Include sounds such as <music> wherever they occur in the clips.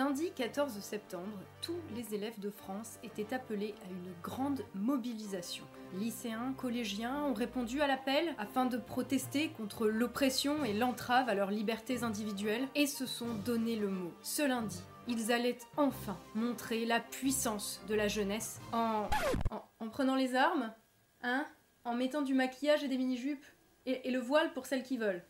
Lundi 14 septembre, tous les élèves de France étaient appelés à une grande mobilisation. Lycéens, collégiens ont répondu à l'appel afin de protester contre l'oppression et l'entrave à leurs libertés individuelles et se sont donné le mot. Ce lundi, ils allaient enfin montrer la puissance de la jeunesse en, en, en prenant les armes, hein, en mettant du maquillage et des mini-jupes et, et le voile pour celles qui veulent.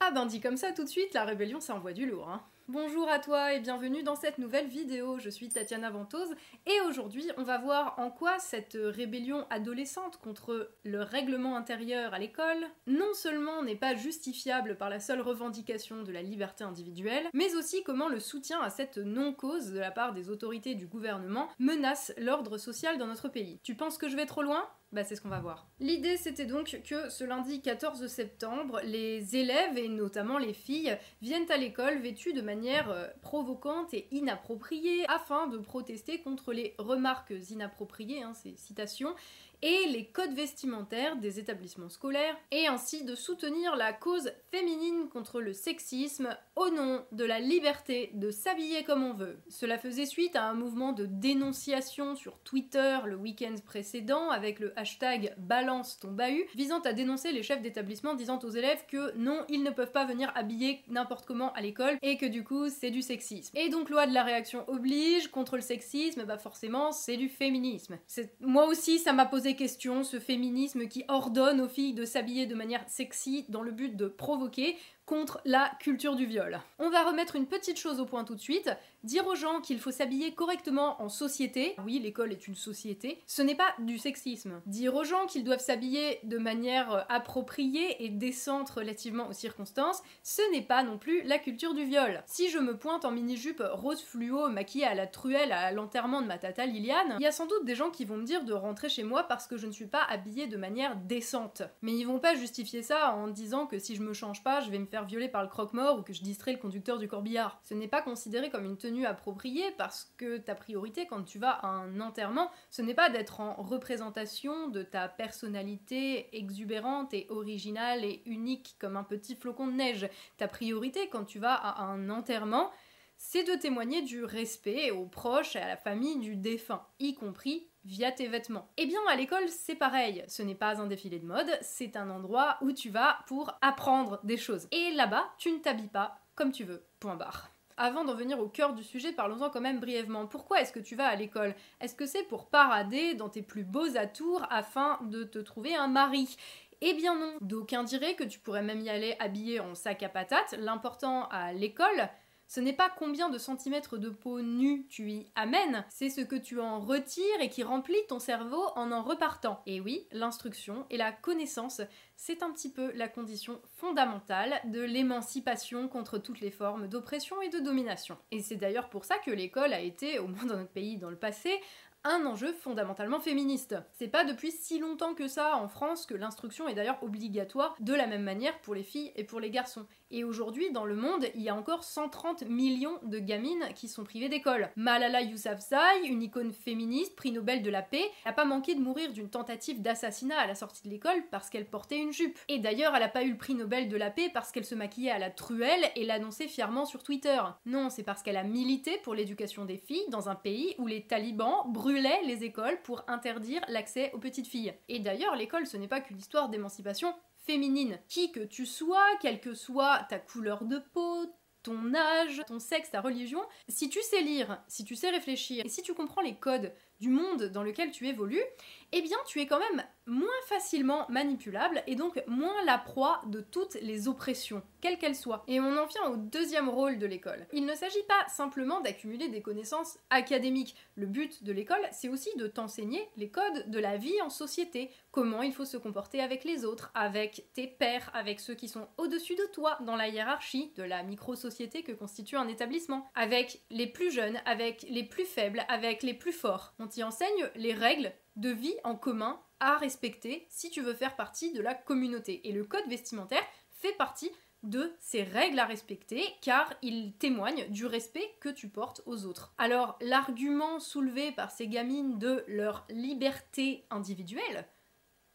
Ah ben dit comme ça tout de suite, la rébellion ça envoie du lourd, hein. Bonjour à toi et bienvenue dans cette nouvelle vidéo. Je suis Tatiana Ventose et aujourd'hui on va voir en quoi cette rébellion adolescente contre le règlement intérieur à l'école non seulement n'est pas justifiable par la seule revendication de la liberté individuelle, mais aussi comment le soutien à cette non-cause de la part des autorités du gouvernement menace l'ordre social dans notre pays. Tu penses que je vais trop loin? Bah c'est ce qu'on va voir. L'idée c'était donc que ce lundi 14 septembre, les élèves et notamment les filles viennent à l'école vêtues de manière euh, provocante et inappropriée afin de protester contre les remarques inappropriées, hein, ces citations, et les codes vestimentaires des établissements scolaires, et ainsi de soutenir la cause féminine contre le sexisme au nom de la liberté de s'habiller comme on veut. Cela faisait suite à un mouvement de dénonciation sur Twitter le week-end précédent avec le hashtag balance ton bahut, visant à dénoncer les chefs d'établissement disant aux élèves que non, ils ne peuvent pas venir habiller n'importe comment à l'école et que du coup c'est du sexisme. Et donc loi de la réaction oblige, contre le sexisme, bah forcément c'est du féminisme. Moi aussi ça m'a posé question, ce féminisme qui ordonne aux filles de s'habiller de manière sexy dans le but de provoquer contre la culture du viol. On va remettre une petite chose au point tout de suite, dire aux gens qu'il faut s'habiller correctement en société, oui l'école est une société, ce n'est pas du sexisme. Dire aux gens qu'ils doivent s'habiller de manière appropriée et décente relativement aux circonstances, ce n'est pas non plus la culture du viol. Si je me pointe en mini-jupe rose fluo maquillée à la truelle à l'enterrement de ma tata Liliane, il y a sans doute des gens qui vont me dire de rentrer chez moi parce que je ne suis pas habillée de manière décente. Mais ils vont pas justifier ça en disant que si je me change pas, je vais me faire violer par le croque-mort ou que je distrais le conducteur du corbillard. Ce n'est pas considéré comme une tenue appropriée parce que ta priorité quand tu vas à un enterrement, ce n'est pas d'être en représentation de ta personnalité exubérante et originale et unique comme un petit flocon de neige. Ta priorité quand tu vas à un enterrement, c'est de témoigner du respect aux proches et à la famille du défunt, y compris via tes vêtements. Eh bien, à l'école, c'est pareil. Ce n'est pas un défilé de mode, c'est un endroit où tu vas pour apprendre des choses. Et là-bas, tu ne t'habilles pas comme tu veux. Point barre. Avant d'en venir au cœur du sujet, parlons-en quand même brièvement. Pourquoi est-ce que tu vas à l'école? Est-ce que c'est pour parader dans tes plus beaux atours afin de te trouver un mari? Eh bien non, d'aucuns diraient que tu pourrais même y aller habillé en sac à patates. L'important à l'école, ce n'est pas combien de centimètres de peau nue tu y amènes, c'est ce que tu en retires et qui remplit ton cerveau en en repartant. Et oui, l'instruction et la connaissance, c'est un petit peu la condition fondamentale de l'émancipation contre toutes les formes d'oppression et de domination. Et c'est d'ailleurs pour ça que l'école a été, au moins dans notre pays dans le passé, un enjeu fondamentalement féministe. C'est pas depuis si longtemps que ça en France que l'instruction est d'ailleurs obligatoire de la même manière pour les filles et pour les garçons. Et aujourd'hui, dans le monde, il y a encore 130 millions de gamines qui sont privées d'école. Malala Yousafzai, une icône féministe, prix Nobel de la paix, n'a pas manqué de mourir d'une tentative d'assassinat à la sortie de l'école parce qu'elle portait une jupe. Et d'ailleurs, elle n'a pas eu le prix Nobel de la paix parce qu'elle se maquillait à la truelle et l'annonçait fièrement sur Twitter. Non, c'est parce qu'elle a milité pour l'éducation des filles dans un pays où les talibans les écoles pour interdire l'accès aux petites filles. Et d'ailleurs, l'école, ce n'est pas qu'une histoire d'émancipation féminine. Qui que tu sois, quelle que soit ta couleur de peau, ton âge, ton sexe, ta religion, si tu sais lire, si tu sais réfléchir, et si tu comprends les codes du monde dans lequel tu évolues, eh bien tu es quand même moins facilement manipulable et donc moins la proie de toutes les oppressions, quelles qu'elles soient. Et on en vient au deuxième rôle de l'école. Il ne s'agit pas simplement d'accumuler des connaissances académiques. Le but de l'école, c'est aussi de t'enseigner les codes de la vie en société, comment il faut se comporter avec les autres, avec tes pairs, avec ceux qui sont au-dessus de toi dans la hiérarchie de la micro-société que constitue un établissement, avec les plus jeunes, avec les plus faibles, avec les plus forts. T'y enseigne les règles de vie en commun à respecter si tu veux faire partie de la communauté. Et le code vestimentaire fait partie de ces règles à respecter car il témoigne du respect que tu portes aux autres. Alors l'argument soulevé par ces gamines de leur liberté individuelle,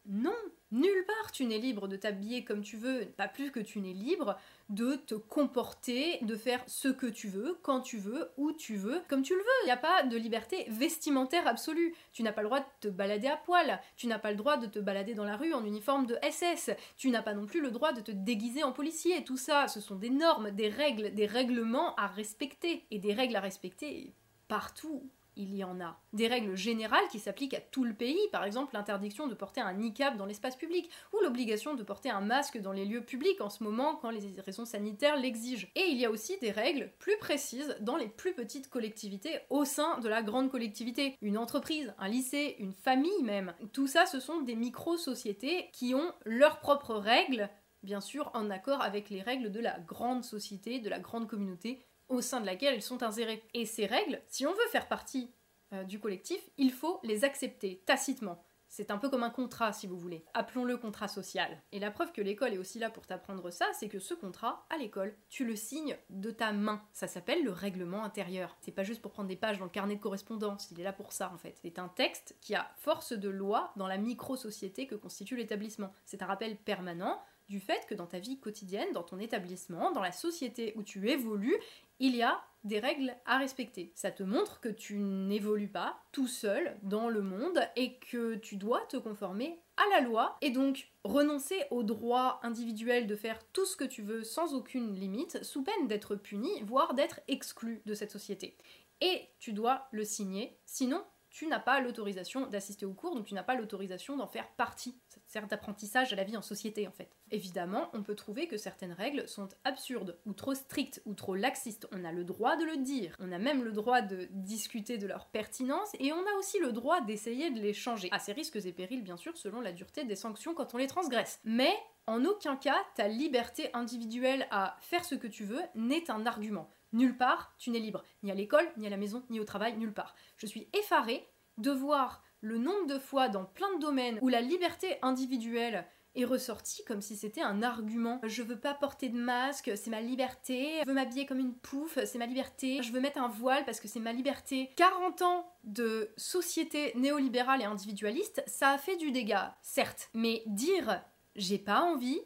non, nulle part tu n'es libre de t'habiller comme tu veux, pas plus que tu n'es libre de te comporter, de faire ce que tu veux, quand tu veux, où tu veux, comme tu le veux. Il n'y a pas de liberté vestimentaire absolue. Tu n'as pas le droit de te balader à poil, tu n'as pas le droit de te balader dans la rue en uniforme de SS, tu n'as pas non plus le droit de te déguiser en policier. Tout ça, ce sont des normes, des règles, des règlements à respecter. Et des règles à respecter partout il y en a. Des règles générales qui s'appliquent à tout le pays, par exemple l'interdiction de porter un niqab dans l'espace public, ou l'obligation de porter un masque dans les lieux publics en ce moment quand les raisons sanitaires l'exigent. Et il y a aussi des règles plus précises dans les plus petites collectivités au sein de la grande collectivité. Une entreprise, un lycée, une famille même. Tout ça, ce sont des micro-sociétés qui ont leurs propres règles, bien sûr en accord avec les règles de la grande société, de la grande communauté au sein de laquelle elles sont insérées. Et ces règles, si on veut faire partie euh, du collectif, il faut les accepter tacitement. C'est un peu comme un contrat, si vous voulez. Appelons-le contrat social. Et la preuve que l'école est aussi là pour t'apprendre ça, c'est que ce contrat, à l'école, tu le signes de ta main. Ça s'appelle le règlement intérieur. C'est pas juste pour prendre des pages dans le carnet de correspondance, il est là pour ça en fait. C'est un texte qui a force de loi dans la micro-société que constitue l'établissement. C'est un rappel permanent du fait que dans ta vie quotidienne, dans ton établissement, dans la société où tu évolues, il y a des règles à respecter. Ça te montre que tu n'évolues pas tout seul dans le monde et que tu dois te conformer à la loi et donc renoncer au droit individuel de faire tout ce que tu veux sans aucune limite sous peine d'être puni, voire d'être exclu de cette société. Et tu dois le signer, sinon tu n'as pas l'autorisation d'assister au cours, donc tu n'as pas l'autorisation d'en faire partie. Ça sert d'apprentissage à la vie en société en fait. Évidemment, on peut trouver que certaines règles sont absurdes, ou trop strictes, ou trop laxistes. On a le droit de le dire, on a même le droit de discuter de leur pertinence, et on a aussi le droit d'essayer de les changer. À ses risques et périls, bien sûr, selon la dureté des sanctions quand on les transgresse. Mais en aucun cas, ta liberté individuelle à faire ce que tu veux n'est un argument. Nulle part, tu n'es libre. Ni à l'école, ni à la maison, ni au travail, nulle part. Je suis effarée de voir le nombre de fois dans plein de domaines où la liberté individuelle est ressortie comme si c'était un argument. Je veux pas porter de masque, c'est ma liberté. Je veux m'habiller comme une pouffe, c'est ma liberté. Je veux mettre un voile parce que c'est ma liberté. 40 ans de société néolibérale et individualiste, ça a fait du dégât, certes. Mais dire j'ai pas envie,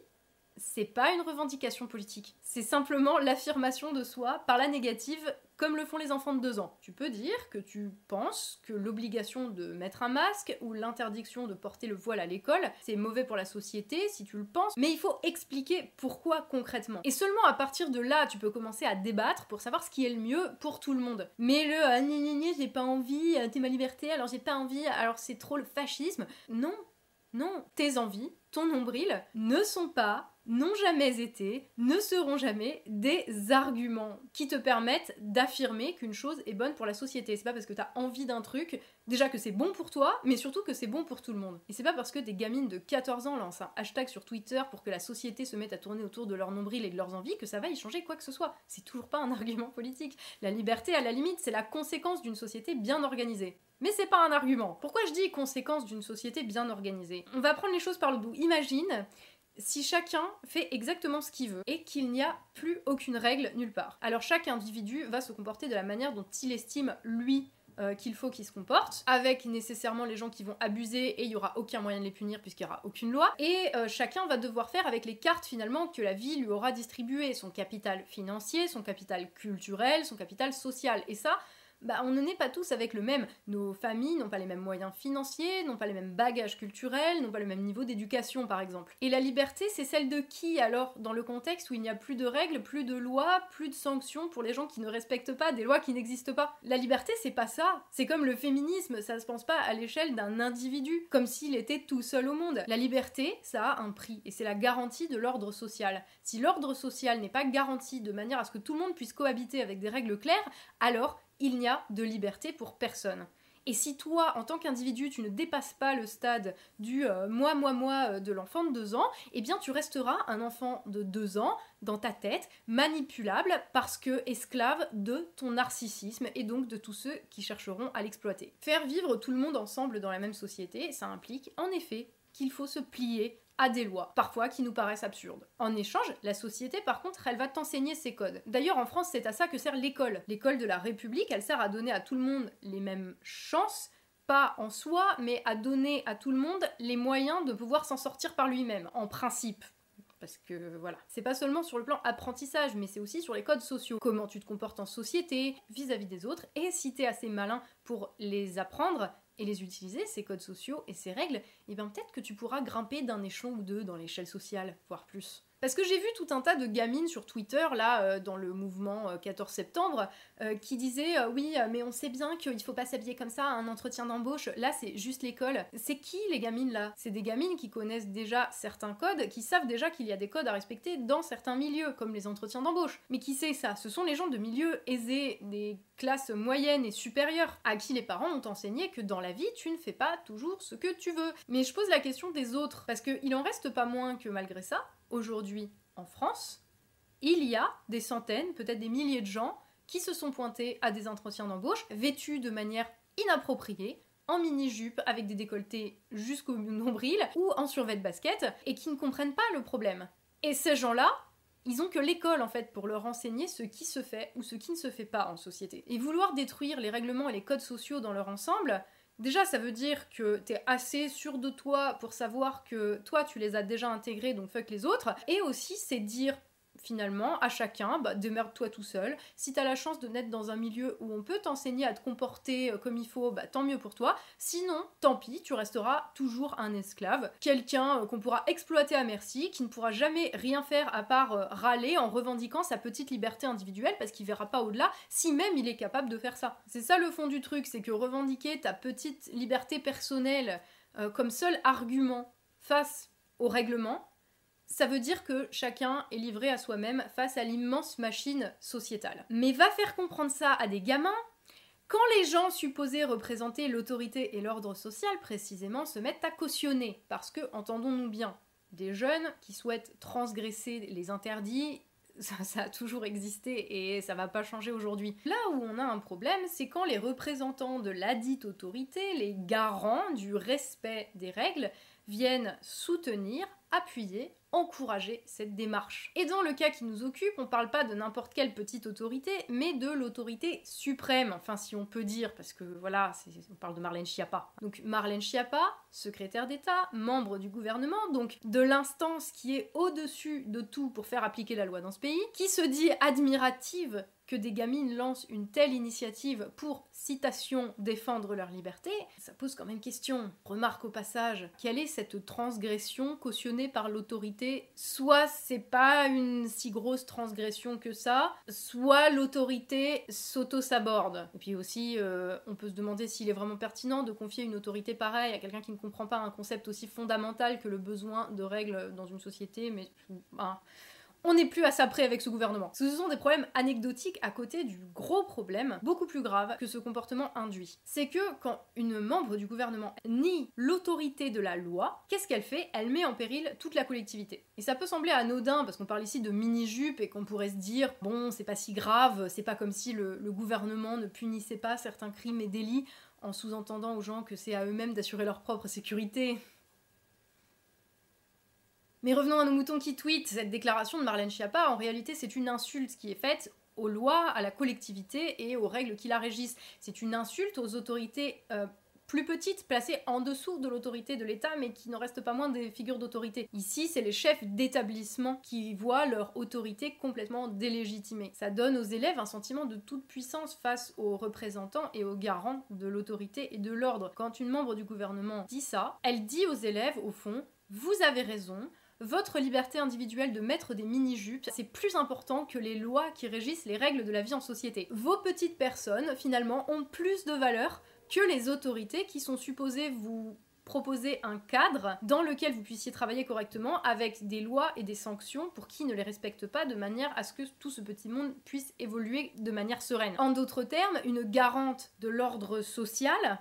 c'est pas une revendication politique. C'est simplement l'affirmation de soi par la négative, comme le font les enfants de 2 ans. Tu peux dire que tu penses que l'obligation de mettre un masque ou l'interdiction de porter le voile à l'école, c'est mauvais pour la société, si tu le penses, mais il faut expliquer pourquoi concrètement. Et seulement à partir de là, tu peux commencer à débattre pour savoir ce qui est le mieux pour tout le monde. Mais le ah, ni j'ai pas envie, euh, t'es ma liberté, alors j'ai pas envie, alors c'est trop le fascisme. Non, non, tes envies, ton nombril ne sont pas n'ont jamais été, ne seront jamais des arguments qui te permettent d'affirmer qu'une chose est bonne pour la société. C'est pas parce que t'as envie d'un truc, déjà que c'est bon pour toi, mais surtout que c'est bon pour tout le monde. Et c'est pas parce que des gamines de 14 ans lancent un hashtag sur Twitter pour que la société se mette à tourner autour de leur nombril et de leurs envies que ça va y changer quoi que ce soit. C'est toujours pas un <laughs> argument politique. La liberté, à la limite, c'est la conséquence d'une société bien organisée. Mais c'est pas un argument. Pourquoi je dis conséquence d'une société bien organisée? On va prendre les choses par le bout. Imagine si chacun fait exactement ce qu'il veut et qu'il n'y a plus aucune règle nulle part. Alors chaque individu va se comporter de la manière dont il estime, lui, euh, qu'il faut qu'il se comporte, avec nécessairement les gens qui vont abuser et il n'y aura aucun moyen de les punir puisqu'il n'y aura aucune loi. Et euh, chacun va devoir faire avec les cartes finalement que la vie lui aura distribuées, son capital financier, son capital culturel, son capital social. Et ça, bah, on ne est pas tous avec le même. Nos familles n'ont pas les mêmes moyens financiers, n'ont pas les mêmes bagages culturels, n'ont pas le même niveau d'éducation, par exemple. Et la liberté, c'est celle de qui alors Dans le contexte où il n'y a plus de règles, plus de lois, plus de sanctions pour les gens qui ne respectent pas des lois qui n'existent pas. La liberté, c'est pas ça. C'est comme le féminisme, ça se pense pas à l'échelle d'un individu, comme s'il était tout seul au monde. La liberté, ça a un prix, et c'est la garantie de l'ordre social. Si l'ordre social n'est pas garanti de manière à ce que tout le monde puisse cohabiter avec des règles claires, alors il n'y a de liberté pour personne. Et si toi, en tant qu'individu, tu ne dépasses pas le stade du euh, moi, moi, moi euh, de l'enfant de 2 ans, eh bien tu resteras un enfant de 2 ans dans ta tête, manipulable parce que esclave de ton narcissisme et donc de tous ceux qui chercheront à l'exploiter. Faire vivre tout le monde ensemble dans la même société, ça implique en effet qu'il faut se plier à des lois, parfois qui nous paraissent absurdes. En échange, la société, par contre, elle va t'enseigner ses codes. D'ailleurs, en France, c'est à ça que sert l'école. L'école de la République, elle sert à donner à tout le monde les mêmes chances, pas en soi, mais à donner à tout le monde les moyens de pouvoir s'en sortir par lui-même, en principe. parce que voilà. C'est pas seulement sur le plan apprentissage, mais c'est aussi sur les codes sociaux. Comment tu te comportes en société, vis-à-vis des autres, et si t'es assez malin pour les apprendre, et les utiliser, ces codes sociaux et ces règles, et eh bien peut-être que tu pourras grimper d'un échelon ou deux dans l'échelle sociale, voire plus. Parce que j'ai vu tout un tas de gamines sur Twitter, là, euh, dans le mouvement 14 euh, septembre, euh, qui disaient Oui, mais on sait bien qu'il faut pas s'habiller comme ça à un entretien d'embauche. Là, c'est juste l'école. C'est qui les gamines là? C'est des gamines qui connaissent déjà certains codes, qui savent déjà qu'il y a des codes à respecter dans certains milieux, comme les entretiens d'embauche. Mais qui sait ça? Ce sont les gens de milieux aisés, des classes moyennes et supérieures, à qui les parents ont enseigné que dans la vie, tu ne fais pas toujours ce que tu veux. Mais je pose la question des autres, parce qu'il en reste pas moins que malgré ça, aujourd'hui en France, il y a des centaines, peut-être des milliers de gens qui se sont pointés à des entretiens d'embauche vêtus de manière inappropriée, en mini-jupe avec des décolletés jusqu'au nombril ou en survêt de basket et qui ne comprennent pas le problème. Et ces gens-là, ils ont que l'école en fait pour leur enseigner ce qui se fait ou ce qui ne se fait pas en société. Et vouloir détruire les règlements et les codes sociaux dans leur ensemble, Déjà, ça veut dire que t'es assez sûr de toi pour savoir que toi, tu les as déjà intégrés, donc fuck les autres. Et aussi, c'est dire finalement, à chacun, bah, démerde-toi tout seul. Si t'as la chance de naître dans un milieu où on peut t'enseigner à te comporter euh, comme il faut, bah, tant mieux pour toi. Sinon, tant pis, tu resteras toujours un esclave, quelqu'un euh, qu'on pourra exploiter à merci, qui ne pourra jamais rien faire à part euh, râler en revendiquant sa petite liberté individuelle parce qu'il verra pas au-delà, si même il est capable de faire ça. C'est ça le fond du truc, c'est que revendiquer ta petite liberté personnelle comme seul argument face au règlement, ça veut dire que chacun est livré à soi-même face à l'immense machine sociétale. Mais va faire comprendre ça à des gamins quand les gens supposés représenter l'autorité et l'ordre social précisément se mettent à cautionner, parce que, entendons-nous bien, des jeunes qui souhaitent transgresser les interdits, ça, a toujours existé et ça va pas changer aujourd'hui. Là où on a un problème, c'est quand les représentants de ladite autorité, les garants du respect des règles, viennent soutenir, appuyer, encourager cette démarche. Et dans le cas qui nous occupe, on parle pas de n'importe quelle petite autorité, mais de l'autorité suprême, enfin si on peut dire, parce que voilà, on parle de Marlène Schiappa. Donc Marlène Schiappa, secrétaire d'État, membre du gouvernement, donc de l'instance qui est au-dessus de tout pour faire appliquer la loi dans ce pays, qui se dit admirative que des gamines lancent une telle initiative pour, citation, défendre leur liberté, ça pose quand même question. Remarque au passage, quelle est cette transgression cautionnée par l'autorité? Soit c'est pas une si grosse transgression que ça, soit l'autorité s'auto-saborde. Et puis aussi, euh, on peut se demander s'il est vraiment pertinent de confier une autorité pareille à quelqu'un qui ne comprend pas un concept aussi fondamental que le besoin de règles dans une société, mais... Ben, on n'est plus à ça près avec ce gouvernement. Ce sont des problèmes anecdotiques à côté du gros problème, beaucoup plus grave, que ce comportement induit. C'est que quand une membre du gouvernement nie l'autorité de la loi, qu'est-ce qu'elle fait? Elle met en péril toute la collectivité. Et ça peut sembler anodin, parce qu'on parle ici de mini-jupe et qu'on pourrait se dire, bon, c'est pas si grave, c'est pas comme si le, le gouvernement ne punissait pas certains crimes et délits en sous-entendant aux gens que c'est à eux-mêmes d'assurer leur propre sécurité. Mais revenons à nos moutons qui tweetent. Cette déclaration de Marlène Schiappa, en réalité, c'est une insulte qui est faite aux lois, à la collectivité et aux règles qui la régissent. C'est une insulte aux autorités euh, plus petites, placées en dessous de l'autorité de l'État, mais qui n'en restent pas moins des figures d'autorité. Ici, c'est les chefs d'établissement qui voient leur autorité complètement délégitimée. Ça donne aux élèves un sentiment de toute puissance face aux représentants et aux garants de l'autorité et de l'ordre. Quand une membre du gouvernement dit ça, elle dit aux élèves, au fond, vous avez raison, votre liberté individuelle de mettre des mini-jupes, c'est plus important que les lois qui régissent les règles de la vie en société. Vos petites personnes, finalement, ont plus de valeur que les autorités qui sont supposées vous proposer un cadre dans lequel vous puissiez travailler correctement avec des lois et des sanctions pour qui ne les respecte pas de manière à ce que tout ce petit monde puisse évoluer de manière sereine. En d'autres termes, une garante de l'ordre social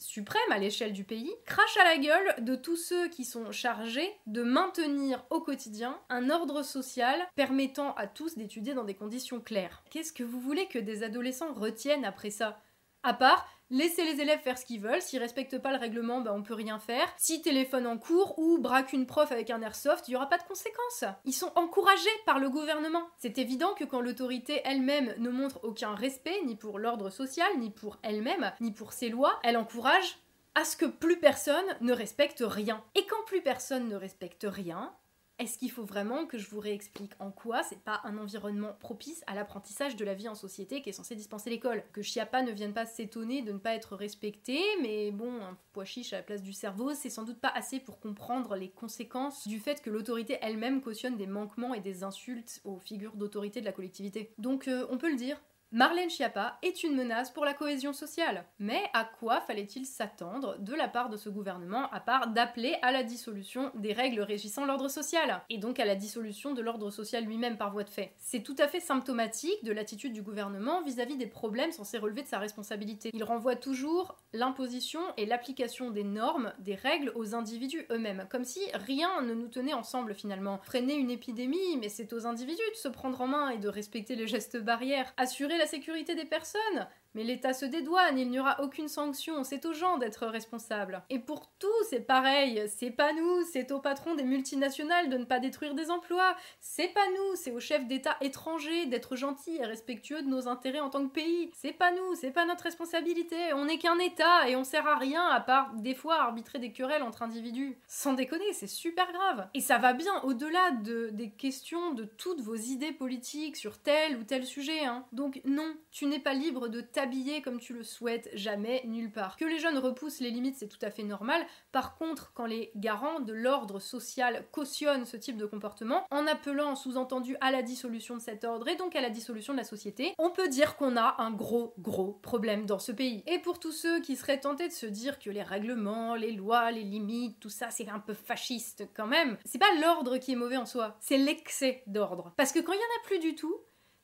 suprême à l'échelle du pays, crache à la gueule de tous ceux qui sont chargés de maintenir au quotidien un ordre social permettant à tous d'étudier dans des conditions claires. Qu'est-ce que vous voulez que des adolescents retiennent après ça? À part Laissez les élèves faire ce qu'ils veulent, s'ils respectent pas le règlement, bah on peut rien faire. Si téléphone en cours ou braque une prof avec un airsoft, il y aura pas de conséquences. Ils sont encouragés par le gouvernement. C'est évident que quand l'autorité elle-même ne montre aucun respect, ni pour l'ordre social, ni pour elle-même, ni pour ses lois, elle encourage à ce que plus personne ne respecte rien. Et quand plus personne ne respecte rien, Est-ce qu'il faut vraiment que je vous réexplique en quoi c'est pas un environnement propice à l'apprentissage de la vie en société qui est censé dispenser l'école? Que Chiappa ne vienne pas s'étonner de ne pas être respecté, mais bon, un pois chiche à la place du cerveau, c'est sans doute pas assez pour comprendre les conséquences du fait que l'autorité elle-même cautionne des manquements et des insultes aux figures d'autorité de la collectivité. Donc euh, on peut le dire, Marlène Schiappa est une menace pour la cohésion sociale. Mais à quoi fallait-il s'attendre de la part de ce gouvernement à part d'appeler à la dissolution des règles régissant l'ordre social Et donc à la dissolution de l'ordre social lui-même par voie de fait? C'est tout à fait symptomatique de l'attitude du gouvernement vis-à-vis des problèmes censés relever de sa responsabilité. Il renvoie toujours l'imposition et l'application des normes, des règles aux individus eux-mêmes, comme si rien ne nous tenait ensemble finalement. Freiner une épidémie, mais c'est aux individus de se prendre en main et de respecter les gestes barrières. Assurer la sécurité des personnes. Mais l'État se dédouane, il n'y aura aucune sanction, c'est aux gens d'être responsables. Et pour tout, c'est pareil, c'est pas nous, c'est au patron des multinationales de ne pas détruire des emplois, c'est pas nous, c'est aux chefs d'État étrangers d'être gentils et respectueux de nos intérêts en tant que pays, c'est pas nous, c'est pas notre responsabilité, on n'est qu'un État et on sert à rien à part des fois arbitrer des querelles entre individus. Sans déconner, c'est super grave. Et ça va bien au-delà de, des questions de toutes vos idées politiques sur tel ou tel sujet. Hein. Donc non, tu n'es pas libre de habiller comme tu le souhaites, jamais, nulle part. Que les jeunes repoussent les limites, c'est tout à fait normal. Par contre, quand les garants de l'ordre social cautionnent ce type de comportement, en appelant sous-entendu à la dissolution de cet ordre et donc à la dissolution de la société, on peut dire qu'on a un gros, gros problème dans ce pays. Et pour tous ceux qui seraient tentés de se dire que les règlements, les lois, les limites, tout ça, c'est un peu fasciste quand même, c'est pas l'ordre qui est mauvais en soi, c'est l'excès d'ordre. Parce que quand il y en a plus du tout,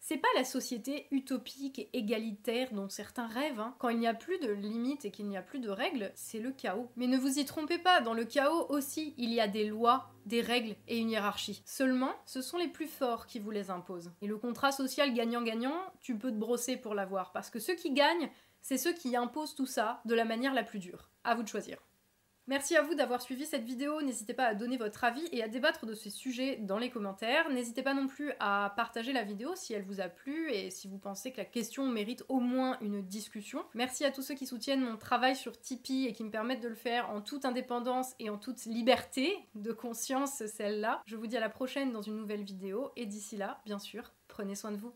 c'est pas la société utopique et égalitaire dont certains rêvent. Hein. Quand il n'y a plus de limites et qu'il n'y a plus de règles, c'est le chaos. Mais ne vous y trompez pas, dans le chaos aussi, il y a des lois, des règles et une hiérarchie. Seulement, ce sont les plus forts qui vous les imposent. Et le contrat social gagnant-gagnant, tu peux te brosser pour l'avoir, parce que ceux qui gagnent, c'est ceux qui imposent tout ça de la manière la plus dure. À vous de choisir. Merci à vous d'avoir suivi cette vidéo, n'hésitez pas à donner votre avis et à débattre de ces sujets dans les commentaires. N'hésitez pas non plus à partager la vidéo si elle vous a plu et si vous pensez que la question mérite au moins une discussion. Merci à tous ceux qui soutiennent mon travail sur Tipeee et qui me permettent de le faire en toute indépendance et en toute liberté de conscience, celle-là. Je vous dis à la prochaine dans une nouvelle vidéo et d'ici là, bien sûr, prenez soin de vous.